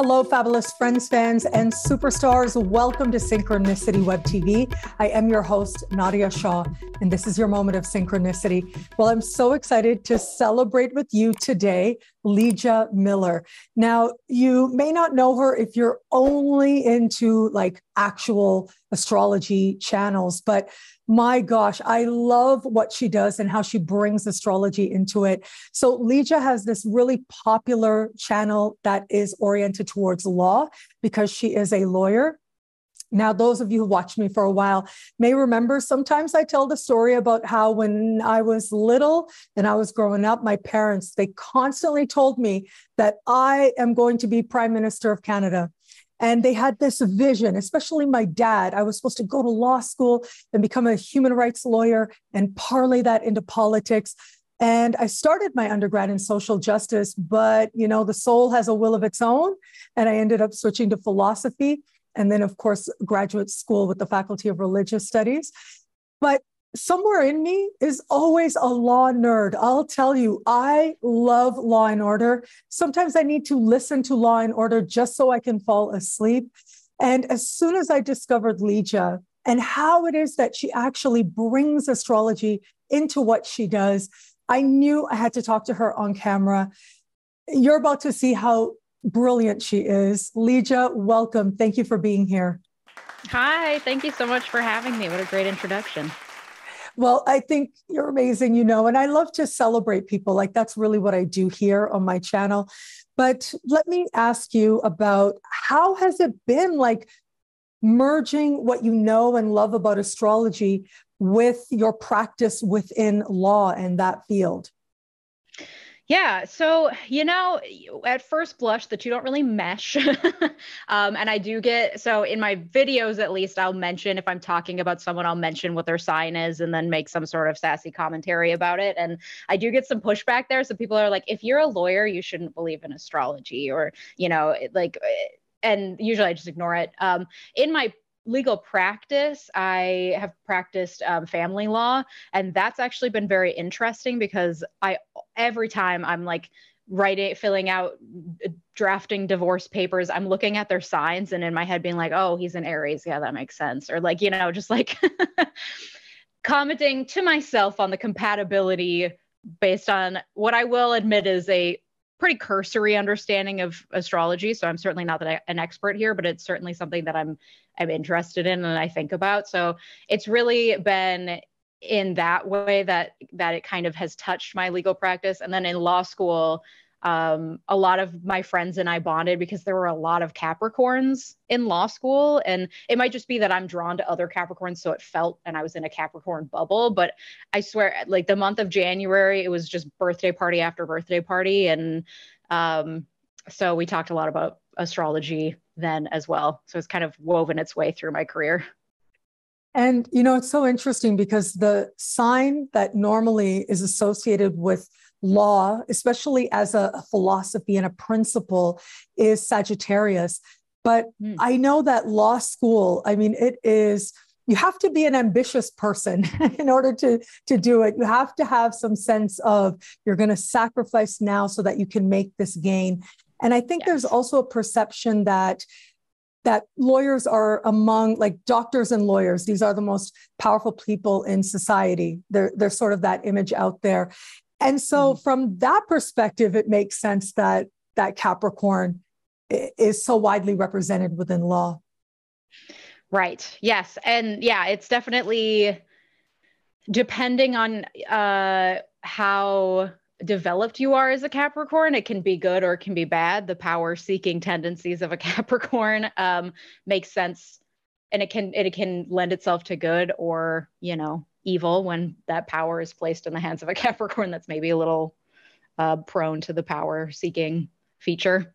Hello, fabulous friends, fans, and superstars. Welcome to Synchronicity Web TV. I am your host, Nadiya Shah, and this is your moment of synchronicity. Well, I'm so excited to celebrate with you today, Leeja Miller. Now, you may not know her if you're only into like actual astrology channels, but my gosh, I love what she does and how she brings astrology into it. So, Leeja has this really popular channel that is oriented towards law because she is a lawyer. Now, those of you who watched me for a while may remember sometimes I tell the story about how when I was little and I was growing up, my parents, they constantly told me that I am going to be Prime Minister of Canada. And they had this vision, especially my dad. I was supposed to go to law school and become a human rights lawyer and parlay that into politics. And I started my undergrad in social justice, but you know, the soul has a will of its own. And I ended up switching to philosophy. And then, of course, graduate school with the Faculty of Religious Studies. But somewhere in me is always a law nerd. I'll tell you, I love law and order. Sometimes I need to listen to law and order just so I can fall asleep. And as soon as I discovered Leeja and how it is that she actually brings astrology into what she does, I knew I had to talk to her on camera. You're about to see how brilliant she is. Leeja, welcome. Thank you for being here. Hi, thank you so much for having me. What a great introduction. Well, I think you're amazing, you know, and I love to celebrate people. Like that's really what I do here on my channel. But let me ask you about how has it been like merging what you know and love about astrology with your practice within law and that field? Yeah. So, you know, at first blush, the two don't really mesh. um, and I do get, so in my videos, at least, I'll mention if I'm talking about someone, I'll mention what their sign is and then make some sort of sassy commentary about it. And I do get some pushback there. So people are like, if you're a lawyer, you shouldn't believe in astrology or, you know, like, and usually I just ignore it. Um, in my legal practice, I have practiced um, family law, and that's actually been very interesting because I every time I'm like writing, filling out, uh, drafting divorce papers, I'm looking at their signs and in my head being like, oh, he's an Aries, yeah, that makes sense, or like you know, just like commenting to myself on the compatibility based on what I will admit is a pretty cursory understanding of astrology so i'm certainly not that I, an expert here but it's certainly something that i'm i'm interested in and i think about. So it's really been in that way that that it kind of has touched my legal practice. And then in law school um, a lot of my friends and I bonded because there were a lot of Capricorns in law school. And it might just be that I'm drawn to other Capricorns. So it felt, and I was in a Capricorn bubble. But I swear, like the month of January, it was just birthday party after birthday party. And um, so we talked a lot about astrology then as well. So it's kind of woven its way through my career. And, you know, it's so interesting because the sign that normally is associated with law, especially as a, philosophy and a principle, is Sagittarius. But mm. I know that law school, I mean, it is you have to be an ambitious person in order to to do it you have to have some sense of you're going to sacrifice now so that you can make this gain and i think yes. there's also a perception that that lawyers are among like doctors and lawyers these are the most powerful people in society they're, they're sort of that image out there and so, mm-hmm. from that perspective, it makes sense that that Capricorn is so widely represented within law. Right. Yes. And yeah, it's definitely depending on uh, how developed you are as a Capricorn, it can be good or it can be bad. The power seeking tendencies of a Capricorn um, makes sense and it can it can lend itself to good or, you know, evil when that power is placed in the hands of a Capricorn that's maybe a little uh, prone to the power seeking feature.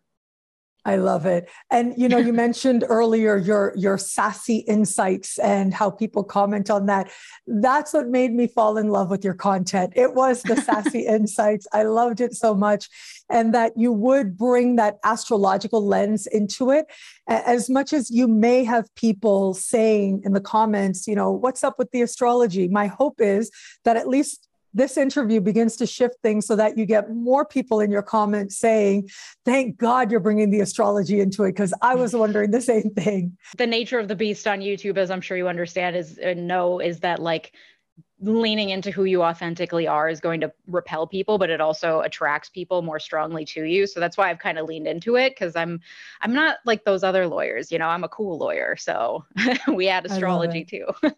I love it. And you know, you mentioned earlier your your sassy insights and how people comment on that. That's what made me fall in love with your content. It was the sassy insights. I loved it so much and that you would bring that astrological lens into it as much as you may have people saying in the comments, you know, what's up with the astrology? My hope is that at least this interview begins to shift things so that you get more people in your comments saying, Thank God you're bringing the astrology into it, because I was wondering the same thing. The nature of the beast on YouTube, as I'm sure you understand, is uh, know is that like leaning into who you authentically are is going to repel people but it also attracts people more strongly to you. So that's why i've kind of leaned into it because i'm i'm not like those other lawyers you know i'm a cool lawyer. So we add astrology too.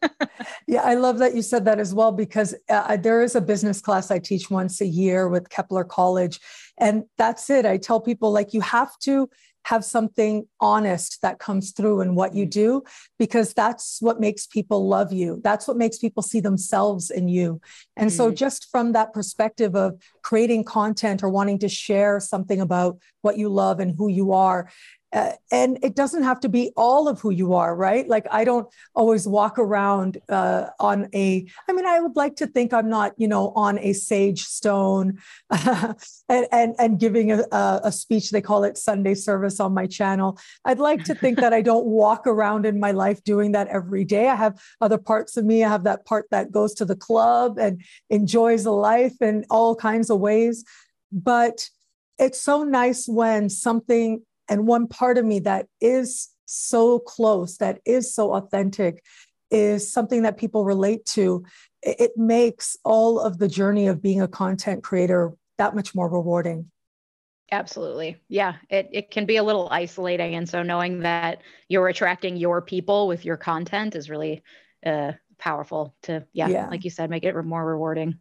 Yeah i love that you said that as well because uh, there is a business class i teach once a year with kepler college and that's it. I tell people like you have to have something honest that comes through in what you mm. do because that's what makes people love you that's what makes people see themselves in you and mm-hmm. so mm. just from that perspective of creating content or wanting to share something about what you love and who you are uh, and it doesn't have to be all of who you are right? Like i don't always walk around uh, on a i mean i would like to think i'm not you know on a sage stone and, and and giving a, a speech they call it sunday service on my channel. I'd like to think that i don't walk around in my life doing that every day. I have other parts of me. I have that part that goes to the club and enjoys the life in all kinds of ways. But it's so nice when something and one part of me that is so close, that is so authentic, is something that people relate to. It makes all of the journey of being a content creator that much more rewarding. Absolutely. Yeah. It, it can be a little isolating. And so knowing that you're attracting your people with your content is really uh, powerful to, yeah, yeah, like you said, make it more rewarding.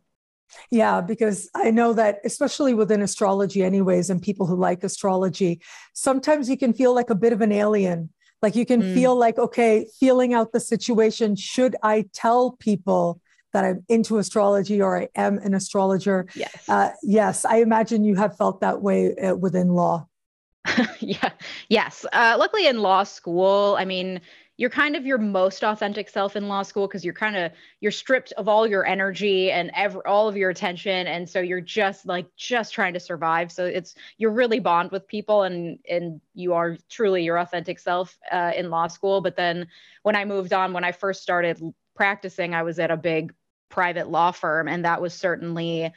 Yeah, because I know that, especially within astrology, anyways, and people who like astrology, sometimes you can feel like a bit of an alien. Like you can mm. feel like, okay, feeling out the situation. Should I tell people that I'm into astrology or I am an astrologer? Yes. Uh, yes, I imagine you have felt that way uh, within law. yeah. Yes. Uh, luckily, in law school, I mean, you're kind of your most authentic self in law school because you're kind of you're stripped of all your energy and ever all of your attention and so you're just like just trying to survive. So it's you're really bond with people and and you are truly your authentic self uh, in law school. But then when i moved on when i first started practicing i was at a big private law firm and that was certainly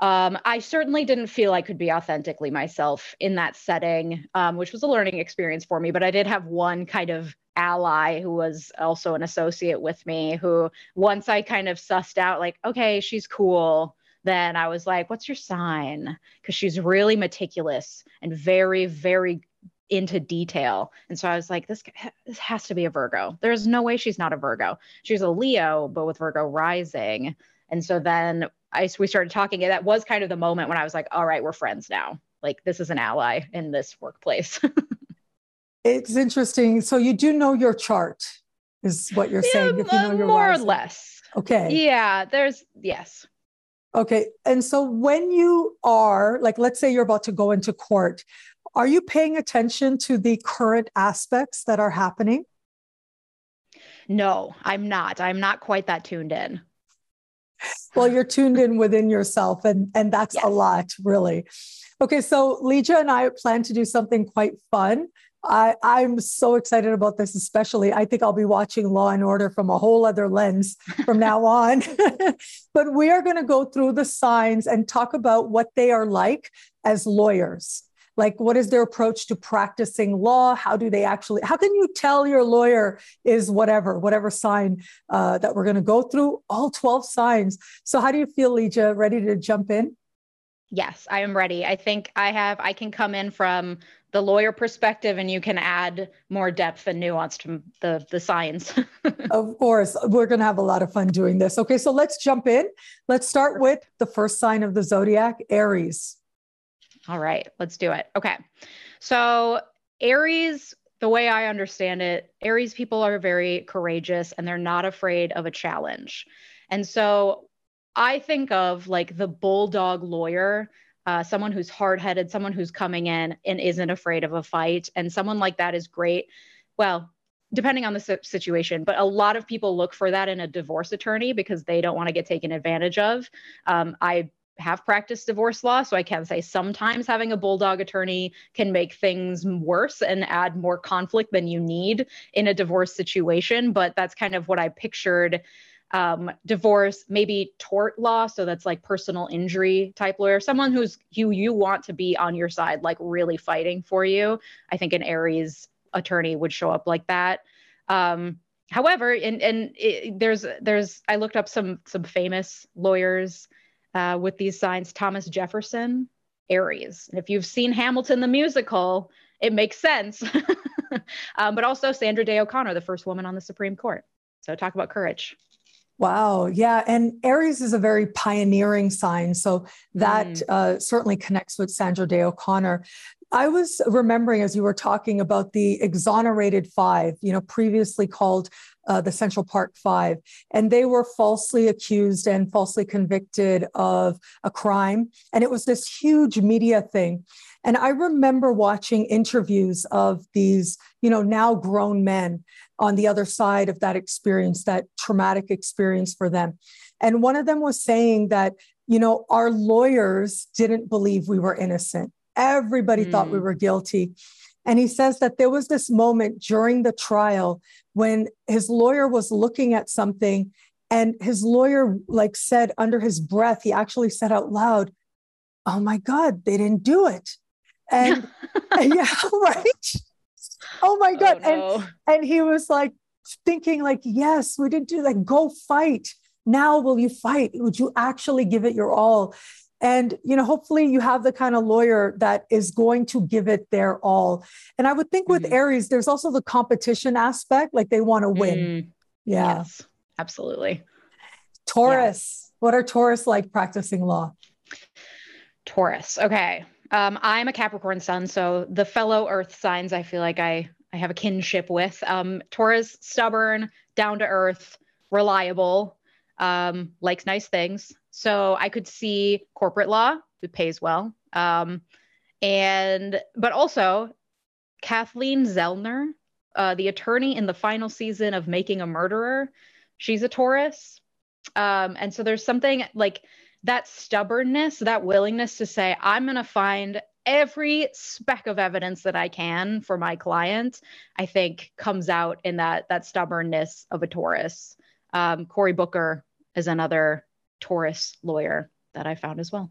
um, I certainly didn't feel I could be authentically myself in that setting, um, which was a learning experience for me. But I did have one kind of ally who was also an associate with me who, once I kind of sussed out, like, okay, she's cool, then I was like, what's your sign? Because she's really meticulous and very, very into detail. And so I was like, this, this has to be a Virgo. There's no way she's not a Virgo. She's a Leo, but with Virgo rising. And so then I we started talking, and that was kind of the moment when I was like, all right, we're friends now. Like this is an ally in this workplace. it's interesting. So you do know your chart, is what you're saying. Yeah, if you uh, know your more rising. or less. Okay. Yeah, there's yes. Okay. And so when you are, like, let's say you're about to go into court, are you paying attention to the current aspects that are happening? No, I'm not. I'm not quite that tuned in well, you're tuned in within yourself, and and that's yes. a lot, really. Okay, so Leeja and I plan to do something quite fun. I, I'm so excited about this, especially. I think I'll be watching Law and Order from a whole other lens from now on. but we are going to go through the signs and talk about what they are like as lawyers like what is their approach to practicing law? How do they actually how can you tell your lawyer is whatever whatever sign uh, that we're going to go through? All 12 signs. So how do you feel Leeja ready to jump in? Yes i am ready. I think i have i can come in from the lawyer perspective and you can add more depth and nuance to the the science of course we're going to have a lot of fun doing this. Okay so let's jump in. Let's start with the first sign of the zodiac aries all right, let's do it. Okay. So, Aries, the way I understand it, Aries people are very courageous and they're not afraid of a challenge. And so, I think of like the bulldog lawyer, uh, someone who's hard headed, someone who's coming in and isn't afraid of a fight. And someone like that is great. Well, depending on the situation, but a lot of people look for that in a divorce attorney because they don't want to get taken advantage of. Um, I have practiced divorce law, so I can say sometimes having a bulldog attorney can make things worse and add more conflict than you need in a divorce situation. But that's kind of what I pictured um, divorce, maybe tort law. So that's like personal injury type lawyer, someone who's who you want to be on your side, like really fighting for you. I think an Aries attorney would show up like that. Um, however, and and it, there's there's I looked up some some famous lawyers uh, with these signs. Thomas Jefferson, Aries. And if you've seen Hamilton the musical, it makes sense. um, but also Sandra Day O'Connor, the first woman on the Supreme Court. So talk about courage. Wow. Yeah. And Aries is a very pioneering sign. So that mm. uh, certainly connects with Sandra Day O'Connor. I was remembering as you were talking about the exonerated five, you know, previously called uh, the Central Park Five, and they were falsely accused and falsely convicted of a crime. And it was this huge media thing. And I remember watching interviews of these, you know, now grown men on the other side of that experience, that traumatic experience for them. And one of them was saying that, you know, our lawyers didn't believe we were innocent. Everybody mm. thought we hmm. were guilty. And he says that there was this moment during the trial when his lawyer was looking at something and his lawyer like said under his breath he actually said out loud oh my god they didn't do it. And yeah right? Oh my god. Oh, no. and and he was like thinking like yes we didn't do that. Go fight. Now will you fight? Would you actually give it your all and you know hopefully you have the kind of lawyer that is going to give it their all. And i would think with mm. aries there's also the competition aspect like they want to win. Mm. yeah. Yes, absolutely. Taurus. Yeah. what are taurus like practicing law? Taurus. Okay. Um, i'm a capricorn sun so the fellow earth signs i feel like i i have a kinship with. Um, taurus stubborn down to earth reliable um, likes nice things so I could see corporate law, it pays well. Um, and, but also Kathleen Zellner, uh, the attorney in the final season of Making a Murderer, she's a Taurus. Um, and so there's something like that stubbornness, that willingness to say, I'm going to find every speck of evidence that I can for my client, I think comes out in that that stubbornness of a Taurus. Um, Cory Booker is another Taurus lawyer that I found as well.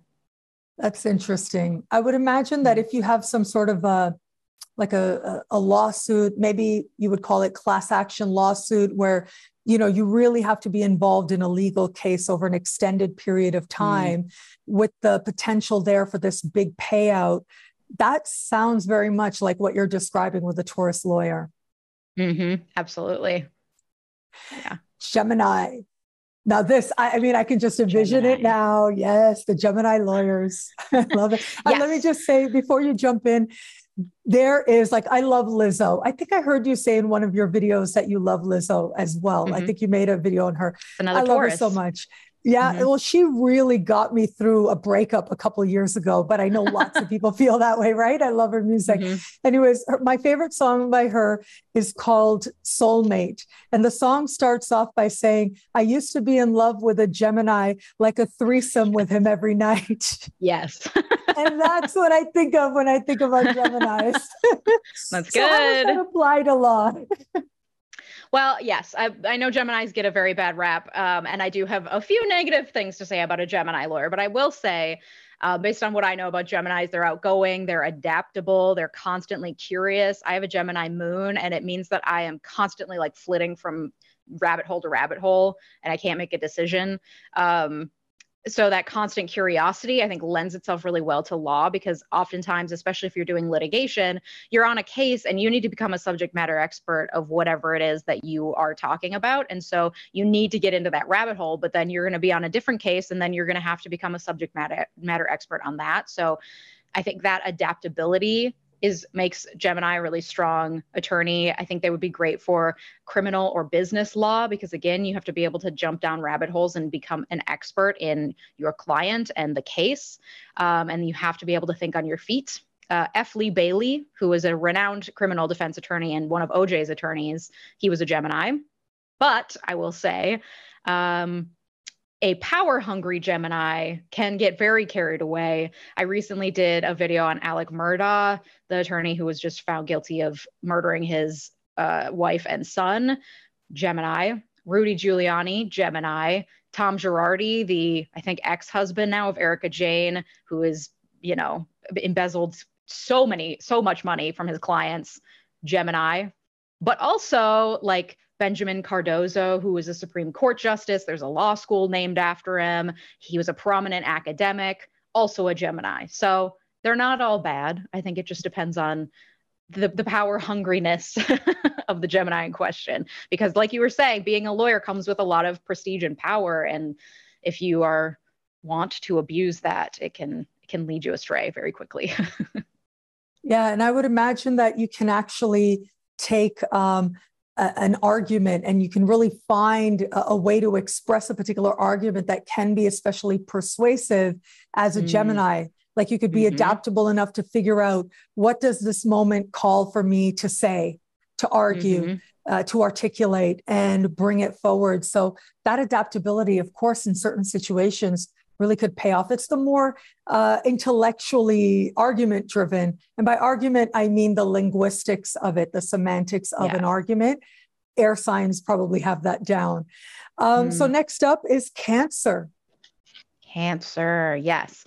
That's interesting. I would imagine that if you have some sort of a like a, a lawsuit, maybe you would call it class action lawsuit, where you know you really have to be involved in a legal case over an extended period of mm. time mm. with the potential there for this big payout. That sounds very much like what you're describing with a Taurus lawyer. Mm-hmm. Absolutely. Yeah. Gemini, now, this, I, I, mean, I can just envision Gemini. it now. Yes, the Gemini lawyers. I love it. yes. And let me just say before you jump in, there is like, I love Lizzo. I think I heard you say in one of your videos that you love Lizzo as well. Mm-hmm. I think you made a video on her. Another I love her so much. Yeah, mm-hmm. well, she really got me through a breakup a couple years ago, but I know lots of people feel that way, right? I love her music. Mm-hmm. Anyways, her, my favorite song by her is called Soulmate. And the song starts off by saying, I used to be in love with a Gemini, like a threesome with him every night. Yes. and that's what I think of when I think about Geminis. That's good. so how does that apply to law? Well, yes, I, I know Geminis get a very bad rap, um, and I do have a few negative things to say about a Gemini lawyer. But I will say, uh, based on what I know about Geminis, they're outgoing, they're adaptable, they're constantly curious. I have a Gemini moon, and it means that I am constantly like flitting from rabbit hole to rabbit hole, and I can't make a decision. Um, so that constant curiosity i think lends itself really well to law because oftentimes especially if you're doing litigation you're on a case and you need to become a subject matter expert of whatever it is that you are talking about. And so you need to get into that rabbit hole but then you're going to be on a different case and then you're going to have to become a subject matter matter expert on that. So i think that adaptability is makes Gemini a really strong attorney. I think they would be great for criminal or business law because again, you have to be able to jump down rabbit holes and become an expert in your client and the case, um, and you have to be able to think on your feet. Uh, F. Lee Bailey, who is a renowned criminal defense attorney and one of OJ's attorneys, he was a Gemini. But I will say, um, a power hungry Gemini can get very carried away. I recently did a video on Alex Murdaugh, the attorney who was just found guilty of murdering his uh, wife and son. Gemini, Rudy Giuliani, Gemini, Tom Girardi, the I think ex-husband now of Erika Jayne, who is, you know, embezzled so many, so much money from his clients, Gemini, but also like Benjamin Cardozo, who was a Supreme Court justice. There's a law school named after him. He was a prominent academic, also a Gemini. So they're not all bad. I think it just depends on the, the power hungriness of the Gemini in question. Because, like you were saying, being a lawyer comes with a lot of prestige and power. And if you are want to abuse that, it can can lead you astray very quickly. yeah, and I would imagine that you can actually take um, an argument and you can really find a, a, way to express a particular argument that can be especially persuasive as a mm. gemini like you could be mm-hmm. adaptable enough to figure out what does this moment call for me to say to argue mm-hmm. uh, to articulate and bring it forward so that adaptability of course in certain situations really could pay off. It's the more uh, intellectually argument driven. And by argument, I mean the linguistics of it, the semantics of yeah. an argument. Air signs probably have that down. Um, mm. So, next up is Cancer. Cancer, yes.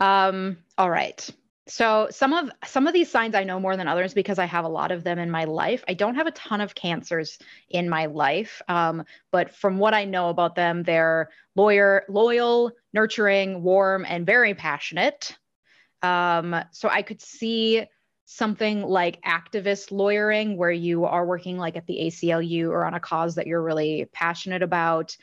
Um, all right. So some of some of these signs I know more than others because I have a lot of them in my life. I don't have a ton of cancers in my life, um, but from what I know about them, they're lawyer, loyal, nurturing, warm, and very passionate. Um, so I could see something like activist lawyering, where you are working like at the ACLU or on a cause that you're really passionate about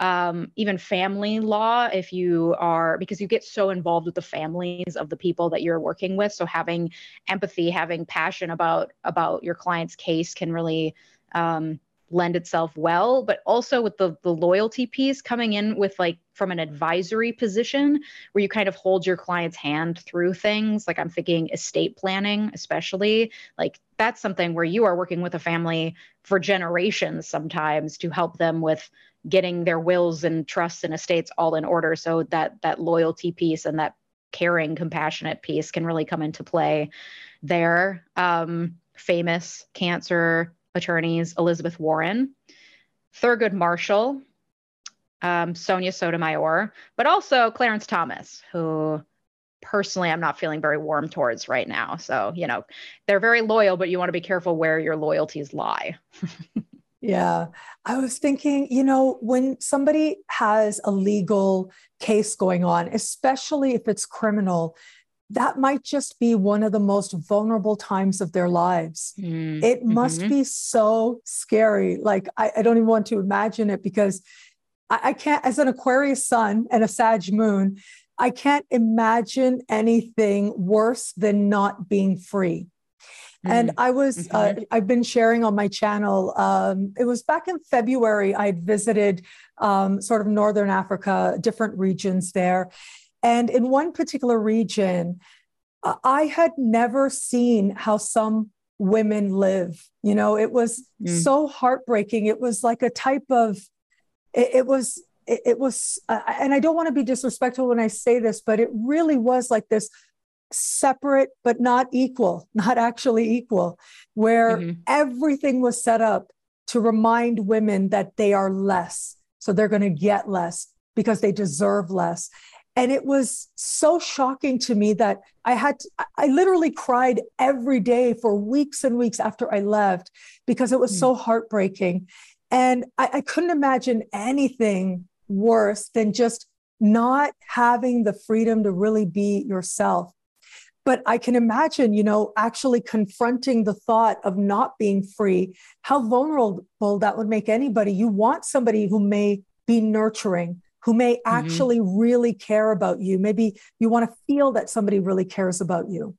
um, even family law if you are because you get so involved with the families of the people that you're working with. So having empathy having passion about about your client's case can really um, lend itself well but also with the the loyalty piece coming in with like from an advisory position where you kind of hold your client's hand through things. Like i'm thinking estate planning especially. Like that's something where you are working with a family for generations sometimes to help them with getting their wills and trusts and estates all in order. So that that loyalty piece and that caring compassionate piece can really come into play there. Um, famous cancer attorneys elizabeth warren thurgood marshall um, sonia sotomayor but also clarence thomas who personally i'm not feeling very warm towards right now so you know they're very loyal but you want to be careful where your loyalties lie Yeah. I was thinking, you know, when somebody has a legal case going on, especially if it's criminal, that might just be one of the most vulnerable times of their lives. Mm-hmm. It must mm-hmm. be so scary. Like, I, I, don't even want to imagine it because I, I can't, as an Aquarius sun and a Sag moon, I can't imagine anything worse than not being free. And mm. I was, uh, mm-hmm. uh, I've been sharing on my channel. Um, it was back in February, I'd visited um, sort of Northern Africa, different regions there. And in one particular region, uh, I had never seen how some women live. You know, it was mm. so heartbreaking. It was like a type of, it, it was, it, it was, uh, and I don't want to be disrespectful when I say this, but it really was like this separate but not equal, not actually equal, where mm-hmm. everything was set up to remind women that they are less. So they're going to get less because they deserve less. And it was so shocking to me that I had, to, I literally cried every day for weeks and weeks after I left because it was mm-hmm. so heartbreaking. And I, I couldn't imagine anything worse than just not having the freedom to really be yourself but I can imagine, you know, actually confronting the thought of not being free, how vulnerable that would make anybody. You want somebody who may be nurturing, who may mm-hmm. actually really care about you. Maybe you want to feel that somebody really cares about you.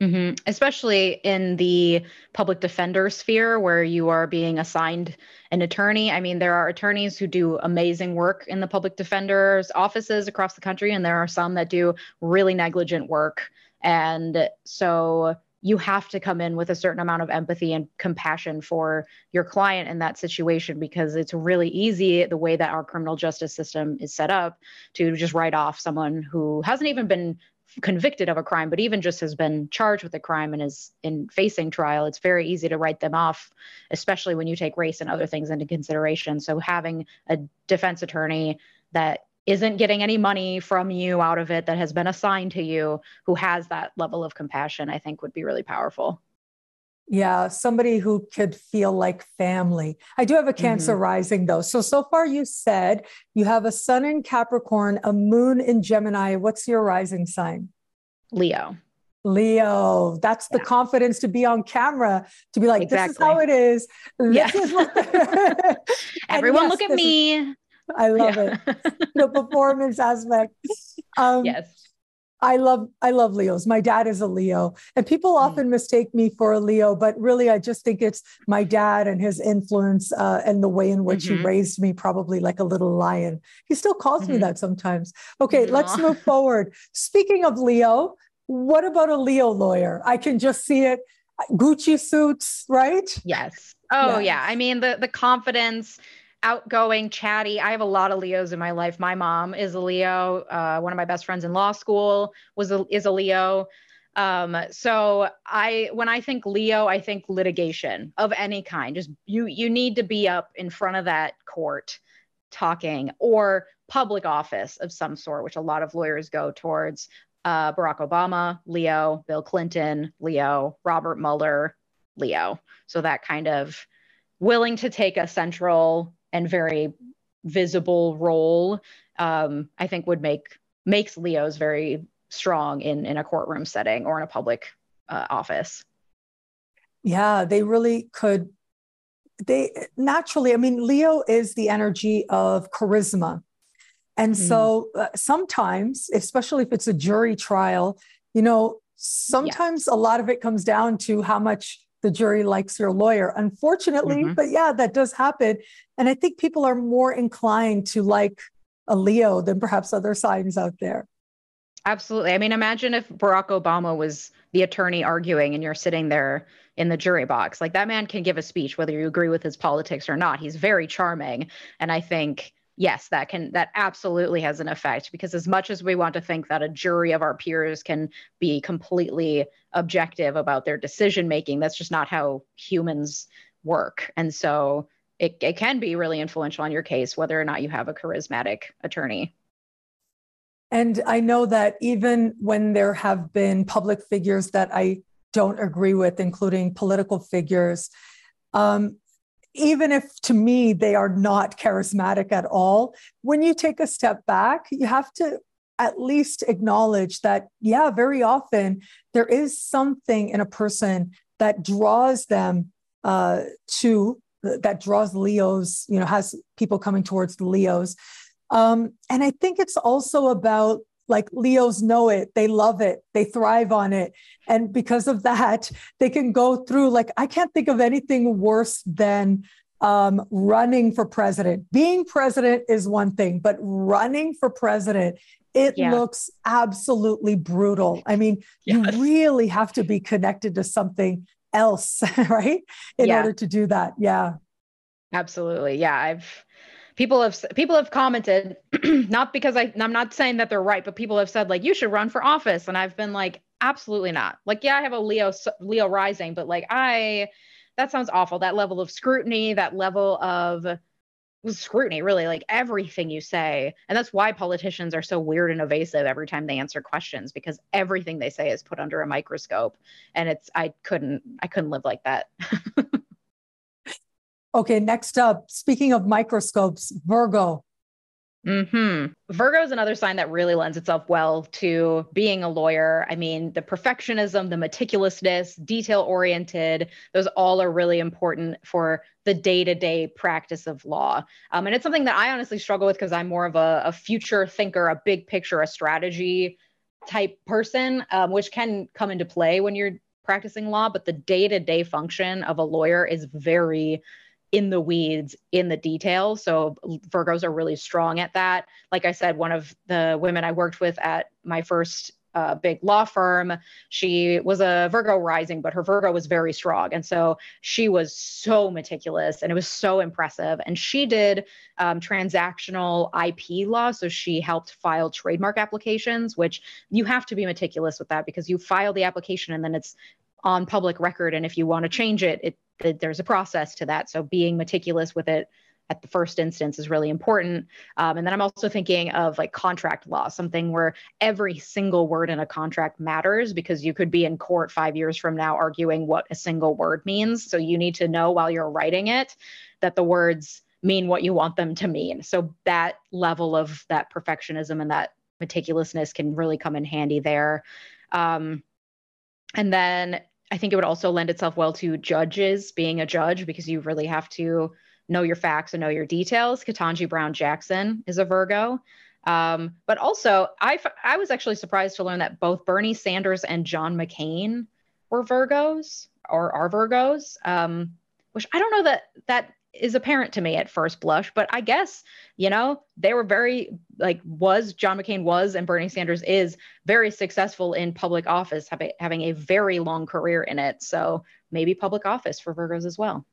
Mm-hmm. Especially in the public defender sphere where you are being assigned an attorney. I mean, there are attorneys who do amazing work in the public defender's offices across the country, and there are some that do really negligent work. And so you have to come in with a certain amount of empathy and compassion for your client in that situation because it's really easy the way that our criminal justice system is set up to just write off someone who hasn't even been convicted of a crime, but even just has been charged with a crime and is in facing trial, it's very easy to write them off, especially when you take race and other things into consideration. So having a defense attorney that isn't getting any money from you out of it that has been assigned to you who has that level of compassion, I think would be really powerful. Yeah, somebody who could feel like family. I do have a Cancer mm-hmm. rising though. So, so far you said you have a sun in Capricorn, a moon in Gemini. What's your rising sign? Leo. Leo, that's the yeah. confidence to be on camera, to be like, exactly. this is how it is. This yeah. is what Everyone yes, look at me. Is, I love yeah. it. The performance aspect. Um, yes. I love I love Leos. My dad is a Leo, and people mm. often mistake me for a Leo, but really I just think it's my dad and his influence uh, and the way in which mm-hmm. he raised me, probably like a little lion. He still calls mm-hmm. me that sometimes. Okay, Aww. let's move forward. Speaking of Leo, what about a Leo lawyer? I can just see it. Gucci suits, right? Yes. Oh yeah. I mean the the confidence outgoing, chatty. I have a lot of Leos in my life. My mom is a Leo. Uh, one of my best friends in law school was a, is a Leo. Um, so I when I think Leo, I think litigation of any kind. Just you you need to be up in front of that court talking or public office of some sort, which a lot of lawyers go towards. Uh, Barack Obama, Leo, Bill Clinton, Leo, Robert Mueller, Leo. So that kind of willing to take a central and very visible role, um, I think would make makes Leos very strong in in a courtroom setting or in a public uh, office. Yeah, they really could. They naturally, I mean, Leo is the energy of charisma. And mm. so uh, sometimes, especially if it's a jury trial, you know, sometimes a lot of it comes down to how much the jury likes your lawyer, unfortunately. Mm-hmm. But yeah, that does happen. And I think people are more inclined to like a Leo than perhaps other signs out there. Absolutely. I mean, imagine if Barack Obama was the attorney arguing and you're sitting there in the jury box. Like that man can give a speech, whether you agree with his politics or not. He's very charming. And I think yes that can that absolutely has an effect because as much as we want to think that a jury of our peers can be completely objective about their decision making that's just not how humans work. And so it, it can be really influential on your case whether or not you have a charismatic attorney. And i know that even when there have been public figures that i don't agree with including political figures um, even if to me they are not charismatic at all, when you take a step back, you have to at least acknowledge that, yeah, very often there is something in a person that draws them uh, to, that draws Leos, you know, has people coming towards the Leos. Um, and I think it's also about like Leos know it, they love it, they thrive on it. And because of that, they can go through, like, I can't think of anything worse than um, running for president. Being president is one thing, but running for president, it yeah. looks absolutely brutal. I mean, yes. you really have to be connected to something else, right? In yeah. order to do that. Yeah. Absolutely. Yeah. I've, people have people have commented not because I I'm not saying that they're right but people have said like you should run for office and I've been like absolutely not. Like yeah, I have a Leo Leo rising but like I that sounds awful. That level of scrutiny, that level of scrutiny, really, like everything you say. And that's why politicians are so weird and evasive every time they answer questions because everything they say is put under a microscope. And it's, I couldn't, I couldn't live like that. Okay, next up, speaking of microscopes, Virgo. Hmm. Virgo is another sign that really lends itself well to being a lawyer. I mean, the perfectionism, the meticulousness, detail oriented, those all are really important for the day to day practice of law. Um, and it's something that I honestly struggle with because I'm more of a, a, future thinker, a big picture, a strategy type person, um, which can come into play when you're practicing law. But the day to day function of a lawyer is very in the weeds in the details. So Virgos are really strong at that. Like I said, one of the women I worked with at my first a big law firm. She was a Virgo rising, but her Virgo was very strong. And so she was so meticulous and it was so impressive. And she did um, transactional IP law. So she helped file trademark applications, which you have to be meticulous with that because you file the application and then it's on public record. And if you want to change it, it, there's a process to that. So being meticulous with it at the first instance is really important. Um, and then I'm also thinking of like contract law, something where every single word in a contract matters because you could be in court five years from now arguing what a single word means. So you need to know while you're writing it that the words mean what you want them to mean. So that level of that perfectionism and that meticulousness can really come in handy there. Um, and then I think it would also lend itself well to judges being a judge because you really have to know your facts and know your details. Ketanji Brown Jackson is a Virgo. Um, but also, I, I was actually surprised to learn that both Bernie Sanders and John McCain were Virgos or are Virgos, um, which I don't know that that is apparent to me at first blush, but I guess, you know, they were very, like, was John McCain was and Bernie Sanders is very successful in public office, having, having a very long career in it. So maybe public office for Virgos as well.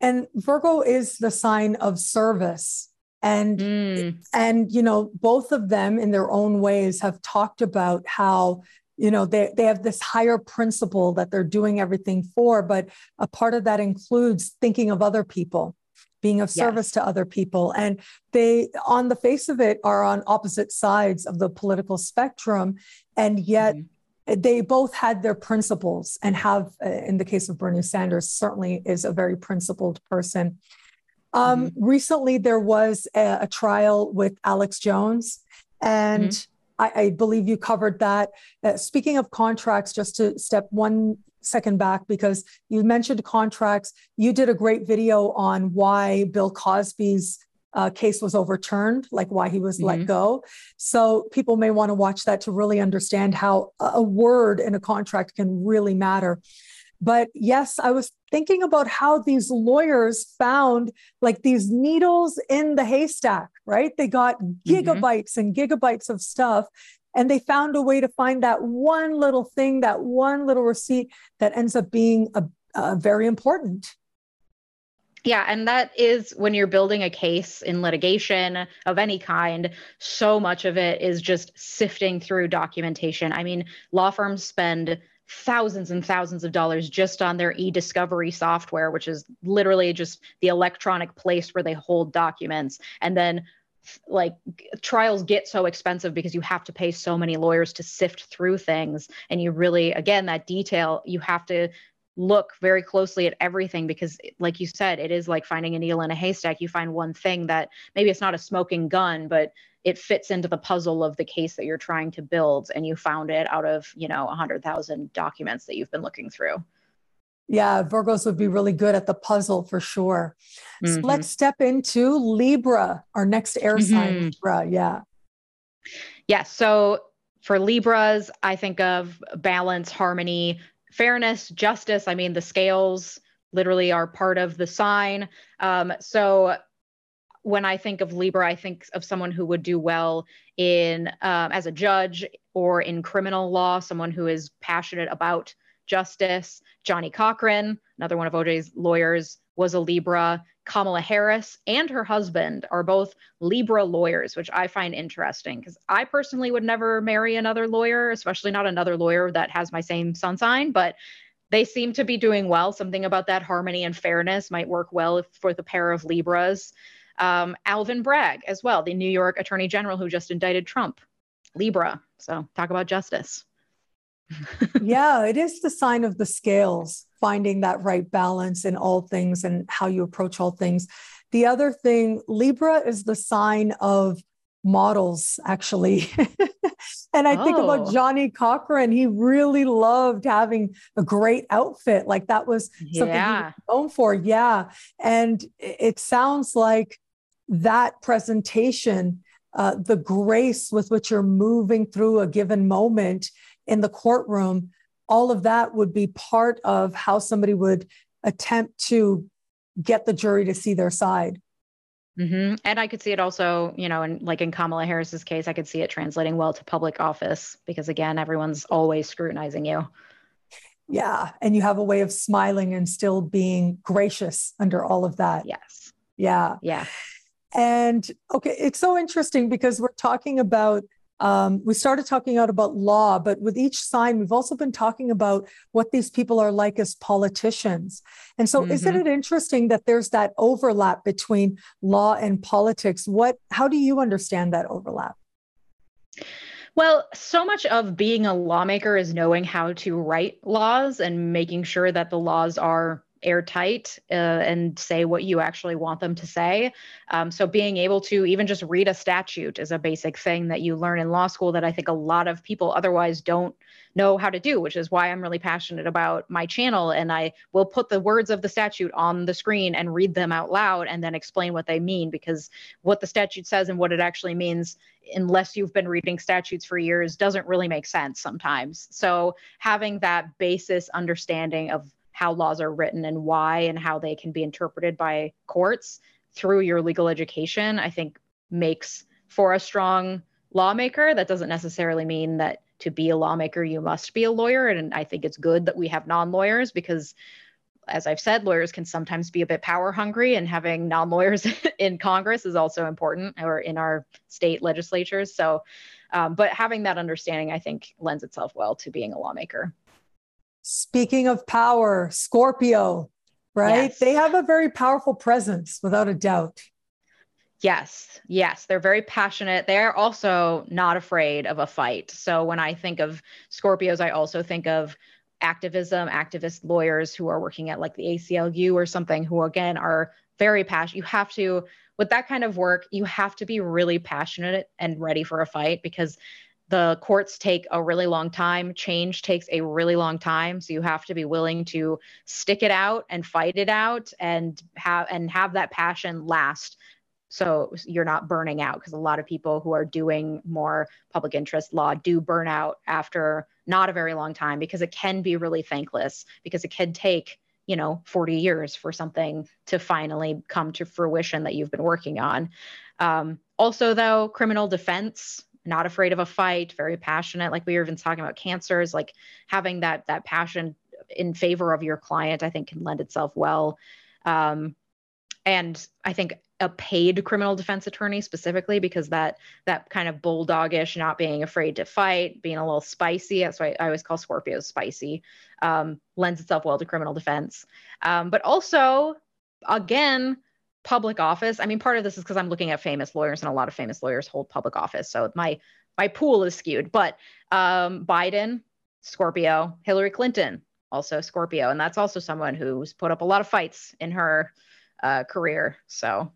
And Virgo is the sign of service. And mm. and you know, both of them in their own ways have talked about how you know they, they have this higher principle that they're doing everything for but a part of that includes thinking of other people being of service yes. to other people and they on the face of it are on opposite sides of the political spectrum and yet mm-hmm they both had their principles and have, uh, in the case of Bernie Sanders, certainly is a very principled person. Um, mm-hmm. Recently, there was a, a, trial with Alex Jones, and mm-hmm. I, I, believe you covered that. Uh, speaking of contracts, just to step one second back, because you mentioned contracts, you did a great video on why Bill Cosby's uh, case was overturned, like why he was mm-hmm. let go. So people may want to watch that to really understand how a word in a contract can really matter. But yes, I was thinking about how these lawyers found like these needles in the haystack, right? They got mm-hmm. gigabytes mm-hmm. and gigabytes of stuff. And they found a way to find that one little thing, that one little receipt that ends up being a, a very important. Yeah, and that is when you're building a case in litigation of any kind, so much of it is just sifting through documentation. I mean, law firms spend thousands and thousands of dollars just on their e-discovery software, which is literally just the electronic place where they hold documents. And then like trials get so expensive because you have to pay so many lawyers to sift through things and you really again that detail you have to look very closely at everything because like you said it is like finding a needle in a haystack you find one thing that maybe it's not a smoking gun but it fits into the puzzle of the case that you're trying to build and you found it out of you know 100000 documents that you've been looking through yeah virgos would be really good at the puzzle for sure mm-hmm. so let's step into libra our next air sign mm-hmm. libra yeah yeah so for libras i think of balance harmony fairness, justice. I mean, the scales literally are part of the sign. Um, so when I think of Libra, I think of someone who would do well in um, as a judge or in criminal law, someone who is passionate about justice. Johnnie Cochran, another one of OJ's lawyers, was a Libra. Kamala Harris and her husband are both Libra lawyers, which I find interesting because I personally would never marry another lawyer, especially not another lawyer that has my same sun sign, but they seem to be doing well. Something about that harmony and fairness might work well for the pair of Libras. Um, Alvin Bragg, as well, the New York Attorney General who just indicted Trump, Libra. So talk about justice. yeah, it is the sign of the scales, finding that right balance in all things and how you approach all things. The other thing, Libra is the sign of models, actually. and I oh. think about Johnnie Cochran. He really loved having a great outfit. Like that was something yeah. he was known for. Yeah. And it sounds like that presentation, uh, the grace with which you're moving through a given moment in the courtroom, all of that would be part of how somebody would attempt to get the jury to see their side. Mm-hmm. And I could see it also, you know, in like in Kamala Harris's case, I could see it translating well to public office because again, everyone's always scrutinizing you. Yeah. And you have a way of smiling and still being gracious under all of that. Yes. Yeah. Yeah. And okay, it's so interesting because we're talking about um, we started talking out about law, but with each sign, we've also been talking about what these people are like as politicians. And so, mm-hmm. isn't it interesting that there's that overlap between law and politics? What, how do you understand that overlap? Well, so much of being a lawmaker is knowing how to write laws and making sure that the laws are airtight uh, and say what you actually want them to say. Um, so being able to even just read a statute is a basic thing that you learn in law school that I think a lot of people otherwise don't know how to do, which is why I'm really passionate about my channel. And I will put the words of the statute on the screen and read them out loud and then explain what they mean because what the statute says and what it actually means unless you've been reading statutes for years doesn't really make sense sometimes. So having that basis understanding of how laws are written and why and how they can be interpreted by courts through your legal education, I think makes for a strong lawmaker. That doesn't necessarily mean that to be a lawmaker, you must be a lawyer. And I think it's good that we have non lawyers because, as I've said, lawyers can sometimes be a bit power hungry, and having non lawyers in Congress is also important or in our state legislatures. So, um, but having that understanding, I think, lends itself well to being a lawmaker. Speaking of power, Scorpio, right? Yes. They have a very powerful presence without a doubt. Yes, yes, they're very passionate. They're also not afraid of a fight. So when I think of Scorpios, I also think of activism, activist lawyers who are working at like the ACLU or something who again are very passionate. You have to with that kind of work, you have to be really passionate and ready for a fight because the courts take a really long time change takes a really long time. So you have to be willing to stick it out and fight it out and have and have that passion last. So you're not burning out because a lot of people who are doing more public interest law do burn out after not a very long time because it can be really thankless because it can take you know 40 years for something to finally come to fruition that you've been working on. Um, also though criminal defense not afraid of a fight, very passionate. Like we were even talking about cancers, like having that that passion in favor of your client, I think can lend itself well. Um, and I think a paid criminal defense attorney specifically because that that kind of bulldogish, not being afraid to fight, being a little spicy. That's why I always call Scorpios spicy. Um, lends itself well to criminal defense. Um, but also, again, public office. I mean, part of this is because I'm looking at famous lawyers, and a lot of famous lawyers hold public office. So my my pool is skewed. But um, Biden, Scorpio, Hillary Clinton, also Scorpio, and that's also someone who's put up a lot of fights in her uh, career. So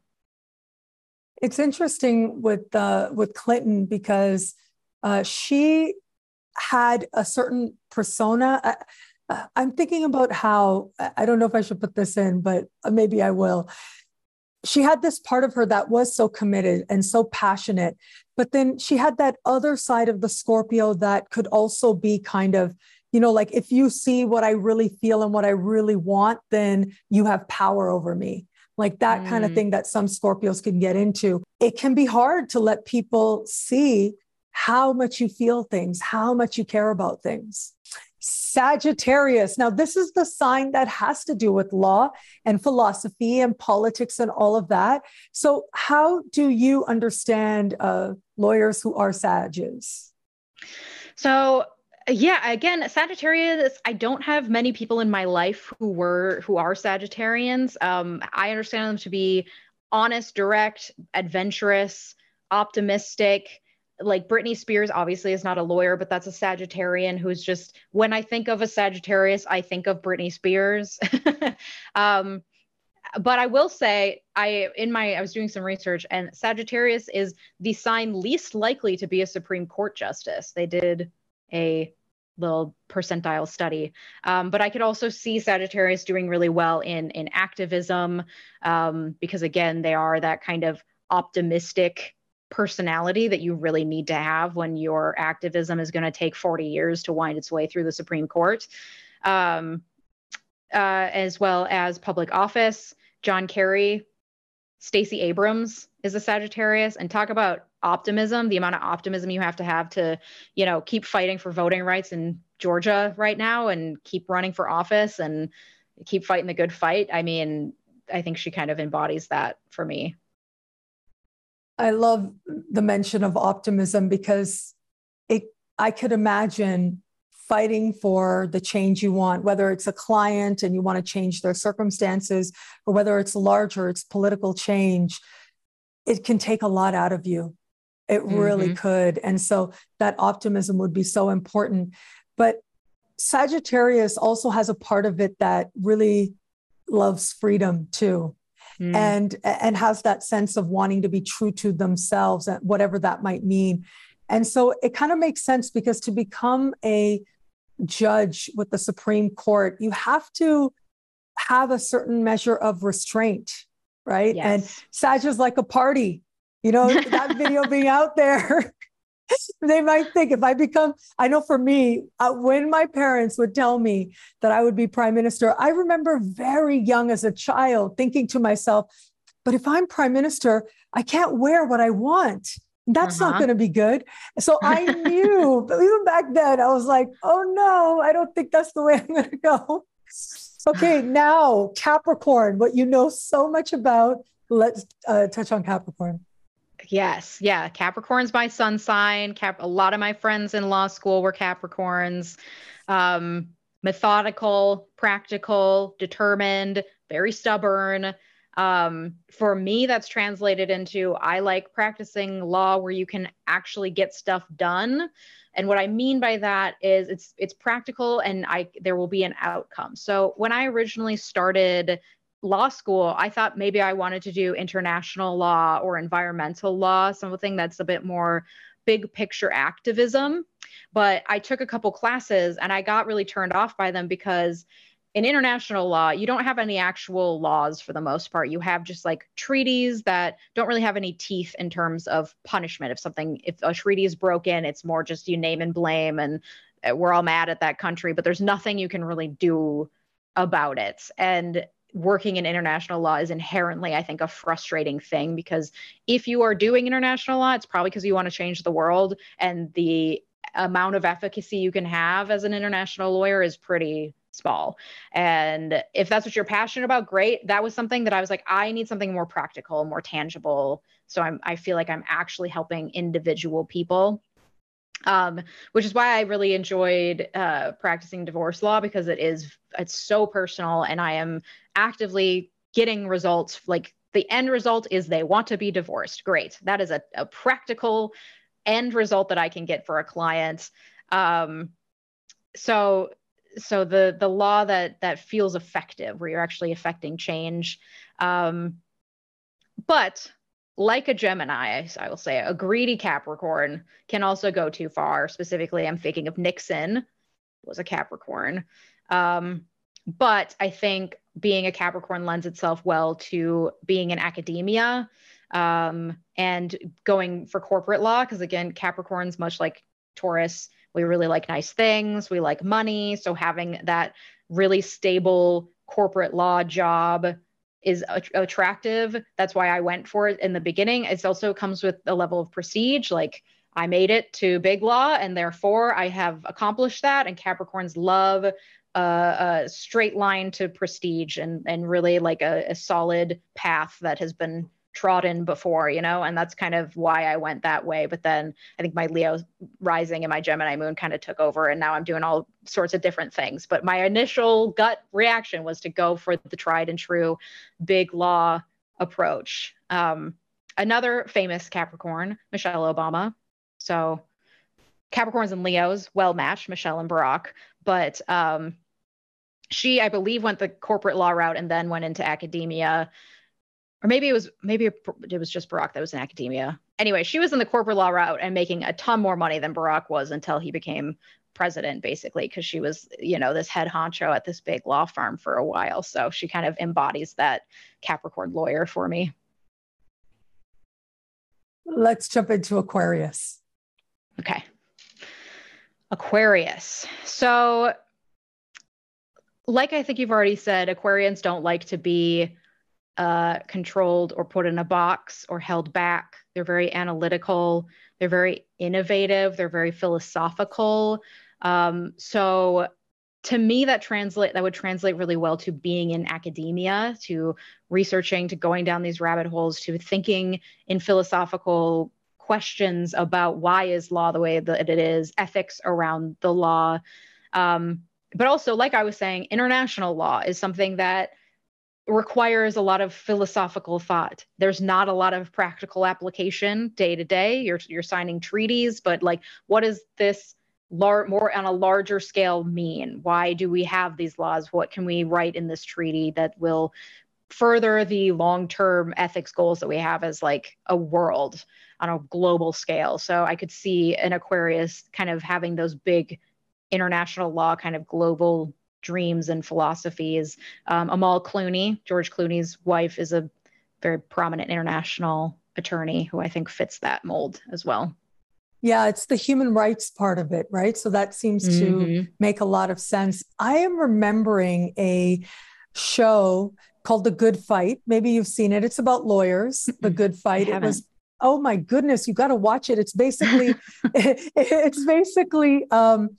it's interesting with uh, with Clinton because uh, she had a certain persona. I, I'm thinking about how I don't know if I should put this in, but maybe I will she had this part of her that was so committed and so passionate but then she had that other side of the scorpio that could also be kind of you know like if you see what i really feel and what i really want then you have power over me like that mm. kind of mm. thing that some scorpios can get into it can be hard to let people see how much you feel things how much you care about things Sagittarius. Now, this is the sign that has to do with law and philosophy and politics and all of that. So, how do you understand uh, lawyers who are Sages? So, yeah, again, Sagittarius. I don't have many people in my life who were who are Sagittarians. Um, I understand them to be honest, direct, adventurous, optimistic like Britney Spears obviously is not a lawyer, but that's a Sagittarian who's just when I think of a Sagittarius, I think of Britney Spears. um, but I will say, I in my I was doing some research, and Sagittarius is the sign least likely to be a Supreme Court justice. They did a little percentile study, um, but I could also see Sagittarius doing really well in in activism um, because again, they are that kind of optimistic personality that you really need to have when your activism is going to take 40 years to wind its way through the Supreme Court, um, uh, as well as public office. John Kerry, Stacey Abrams is a Sagittarius, and talk about optimism, the amount of optimism you have to have to, you know, keep fighting for voting rights in Georgia right now and keep running for office and keep fighting the good fight. I mean, I think she kind of embodies that for me. I love the mention of optimism because it I could imagine fighting for the change you want, whether it's a client and you want to change their circumstances, or whether it's larger, it's political change. It can take a lot out of you. It mm-hmm. really could. And so that optimism would be so important. But Sagittarius also has a part of it that really loves freedom too. Mm. And and has that sense of wanting to be true to themselves and whatever that might mean. And so it kind of makes sense because to become a judge with the Supreme Court, you have to have a certain measure of restraint, right? Yes. And Sag is like a party. You know, that video being out there they might think if I become, I know for me, uh, when my parents would tell me that I would be prime minister, I remember very young as a child thinking to myself, but if I'm prime minister, I can't wear what I want. That's uh-huh. not going to be good. So I knew, but even back then, I was like, oh no, I don't think that's the way I'm going to go. okay, now Capricorn, what you know so much about. Let's uh, touch on Capricorn. Yes. Yeah. Capricorn's my sun sign. Cap- a lot of my friends in law school were Capricorns. Um, methodical, practical, determined, very stubborn. Um, for me, that's translated into I like practicing law where you can actually get stuff done. And what I mean by that is it's it's practical and I there will be an outcome. So when I originally started law school, I thought maybe I wanted to do international law or environmental law, something that's a bit more big picture activism. But I took a couple classes and I got really turned off by them because in international law, you don't have any actual laws for the most part. You have just like treaties that don't really have any teeth in terms of punishment. If something, if a treaty is broken, it's more just you name and blame and uh, we're all mad at that country, but there's nothing you can really do about it. And working in international law is inherently, I think, a frustrating thing because if you are doing international law, it's probably because you want to change the world. And the amount of efficacy you can have as an international lawyer is pretty small. And if that's what you're passionate about, great. That was something that I was like, I need something more practical, more tangible. So I'm, I feel like I'm actually helping individual people um, which is why I really enjoyed uh, practicing divorce law because it is it's so personal, and I am actively getting results. Like the end result is they want to be divorced. Great, that is a, a practical end result that I can get for a client. Um, so so the the law that that feels effective, where you're actually affecting change. Um, but like a Gemini, I will say, a greedy Capricorn can also go too far. Specifically, I'm thinking of Nixon was a Capricorn. Um, but I think being a Capricorn lends itself well to being in academia um, and going for corporate law. Because again, Capricorns, much like Taurus, we really like nice things, we like money. So having that really stable corporate law job is attractive. That's why I went for it in the beginning. It also comes with a level of prestige. Like I made it to big law, and therefore I have accomplished that. And Capricorns love a straight line to prestige and and really like a, a solid path that has been trodden before, you know, and that's kind of why I went that way. But then I think my Leo rising and my Gemini moon kind of took over, and now I'm doing all sorts of different things. But my initial gut reaction was to go for the tried and true big law approach. Um, another famous Capricorn, Michelle Obama. So Capricorns and Leos, well matched, Michelle and Barack. But um, she, I believe, went the corporate law route and then went into academia or maybe it was maybe it was just Barack that was in academia. Anyway, she was in the corporate law route and making a ton more money than Barack was until he became president, basically, because she was, you know, this head honcho at this big law firm for a while. So she kind of embodies that Capricorn lawyer for me. Let's jump into Aquarius. Okay. Aquarius. So, like I think you've already said, Aquarians don't like to be uh, controlled or put in a box or held back. They're very analytical. They're very innovative. They're very philosophical. Um, so to me that translate that would translate really well to being in academia to researching to going down these rabbit holes to thinking in philosophical questions about why is law the way that it is ethics around the law um, but also like i was saying international law is something that requires a lot of philosophical thought there's not a lot of practical application day to day you're you're signing treaties but like what is this lar- more on a larger scale mean? Why do we have these laws? What can we write in this treaty that will further the long-term ethics goals that we have as like a world on a global scale? So I could see an Aquarius kind of having those big international law kind of global dreams and philosophies. Um, Amal Clooney, George Clooney's wife, is a very prominent international attorney who I think fits that mold as well. Yeah, it's the human rights part of it, right? So that seems mm-hmm. to make a lot of sense. I am remembering a show called The Good Fight. Maybe you've seen it. It's about lawyers, The Good Fight. It was oh my goodness, you got to watch it. It's basically it, it's basically um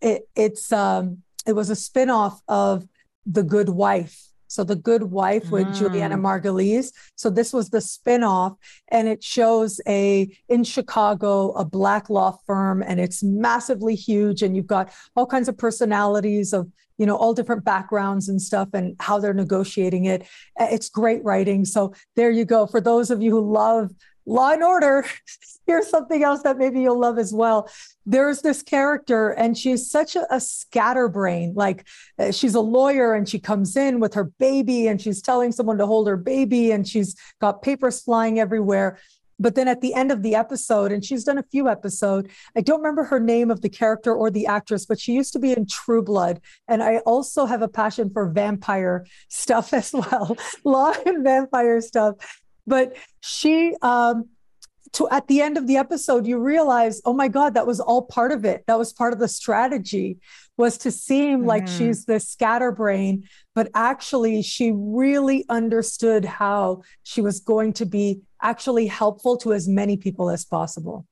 it, it's um it was a spin-off of The Good Wife so the good wife with Julianna ah. Margulies. So this was the spinoff, and it shows a in Chicago a black law firm, and it's massively huge, and you've got all kinds of personalities of you know all different backgrounds and stuff, and how they're negotiating it. It's great writing. So there you go. For those of you who love Law and Order. Here's something else that maybe you'll love as well. There's this character, and she's such a, a scatterbrain. Like uh, she's a lawyer, and she comes in with her baby, and she's telling someone to hold her baby, and she's got papers flying everywhere. But then at the end of the episode, and she's done a few episodes, I don't remember her name of the character or the actress, but she used to be in True Blood. And I also have a passion for vampire stuff as well, law and vampire stuff but she um to at the end of the episode you realize oh my god that was all part of it. That was part of the strategy was to seem mm-hmm. like she's this scatterbrain but actually she really understood how she was going to be actually helpful to as many people as possible.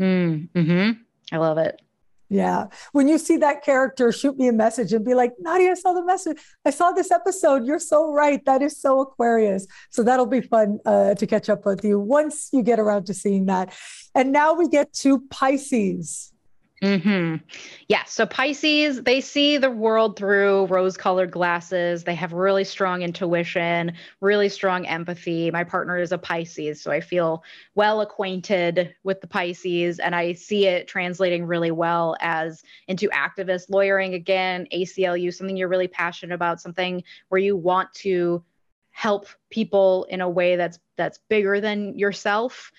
Mm, hmm i love it yeah. When you see that character, shoot me a message and be like, Nadiya, I saw the message. I saw this episode. You're so right. That is so Aquarius. So that'll be fun uh, to catch up with you once you get around to seeing that. And now we get to Pisces. Mm-hmm. Yeah. So Pisces, they see the world through rose colored glasses. They have really strong intuition, really strong empathy. My partner is a Pisces, so I feel well acquainted with the Pisces and I see it translating really well as into activist lawyering again, ACLU, something you're really passionate about, something where you want to help people in a way that's that's bigger than yourself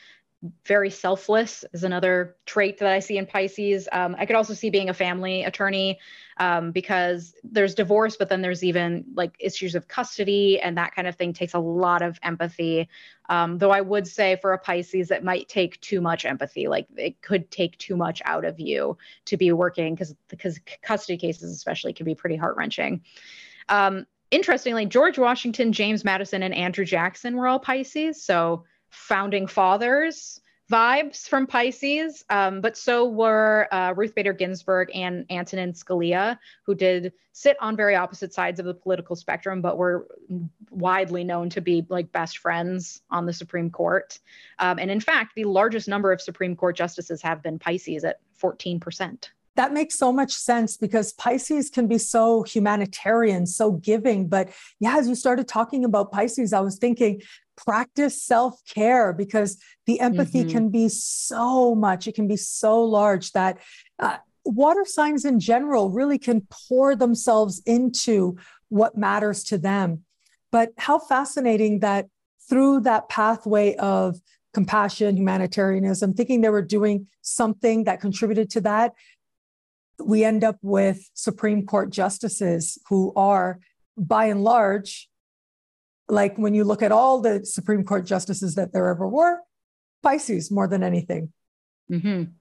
very selfless is another trait that I see in Pisces. Um, I could also see being a family attorney um, because there's divorce, but then there's even like issues of custody and that kind of thing takes a lot of empathy. Um, though I would say for a Pisces, it might take too much empathy. Like it could take too much out of you to be working because because custody cases especially can be pretty heart wrenching. Um, interestingly, George Washington, James Madison, and Andrew Jackson were all Pisces. So founding fathers vibes from Pisces, um, but so were uh, Ruth Bader Ginsburg and Antonin Scalia, who did sit on very opposite sides of the political spectrum, but were widely known to be like best friends on the Supreme Court. Um, and in fact, the largest number of Supreme Court justices have been Pisces at 14% that makes so much sense because Pisces can be so humanitarian, so giving. But yeah, as you started talking about Pisces, I was thinking practice self care because the empathy mm-hmm. can be so much, it can be so large that. Uh, water signs in general really can pour themselves into what matters to them. But how fascinating that through that pathway of compassion, humanitarianism, thinking they were doing something that contributed to that, we end up with Supreme Court justices who are, by and large, like when you look at all the Supreme Court justices that there ever were, Pisces more than anything. Mm-hmm.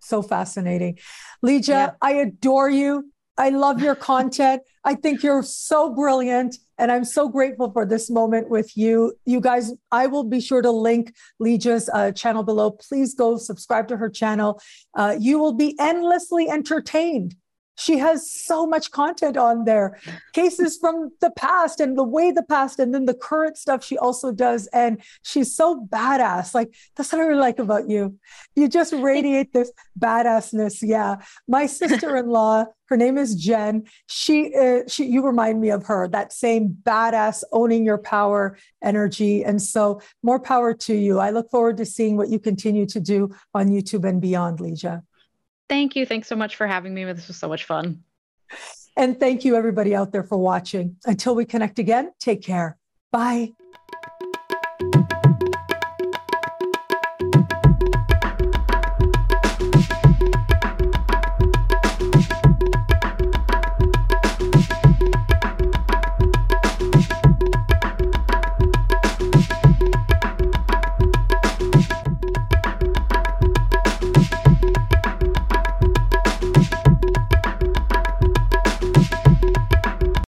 So fascinating. Leeja, yeah. I adore you. I love your content. I think you're so brilliant. And I'm so grateful for this moment with you. You guys, I will be sure to link Leeja's uh, channel below. Please go subscribe to her channel. Uh, you will be endlessly entertained she has so much content on there. Cases from the past and the way the past and then the current stuff she also does. And she's so badass. Like that's what i really like about you. You just radiate this badassness. Yeah. My sister-in-law her name is jen. She uh, she you remind me of her that same badass owning your power energy. And so more power to you. I look forward to seeing what you continue to do on youtube and beyond Leeja Thank you. Thanks so much for having me. This was so much fun. And thank you, everybody out there, for watching. Until we connect again, take care. Bye.